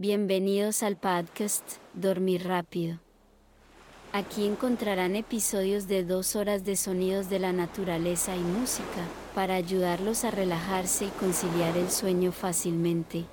Bienvenidos al podcast Dormir Rápido. Aquí encontrarán episodios de dos horas de sonidos de la naturaleza y música para ayudarlos a relajarse y conciliar el sueño fácilmente.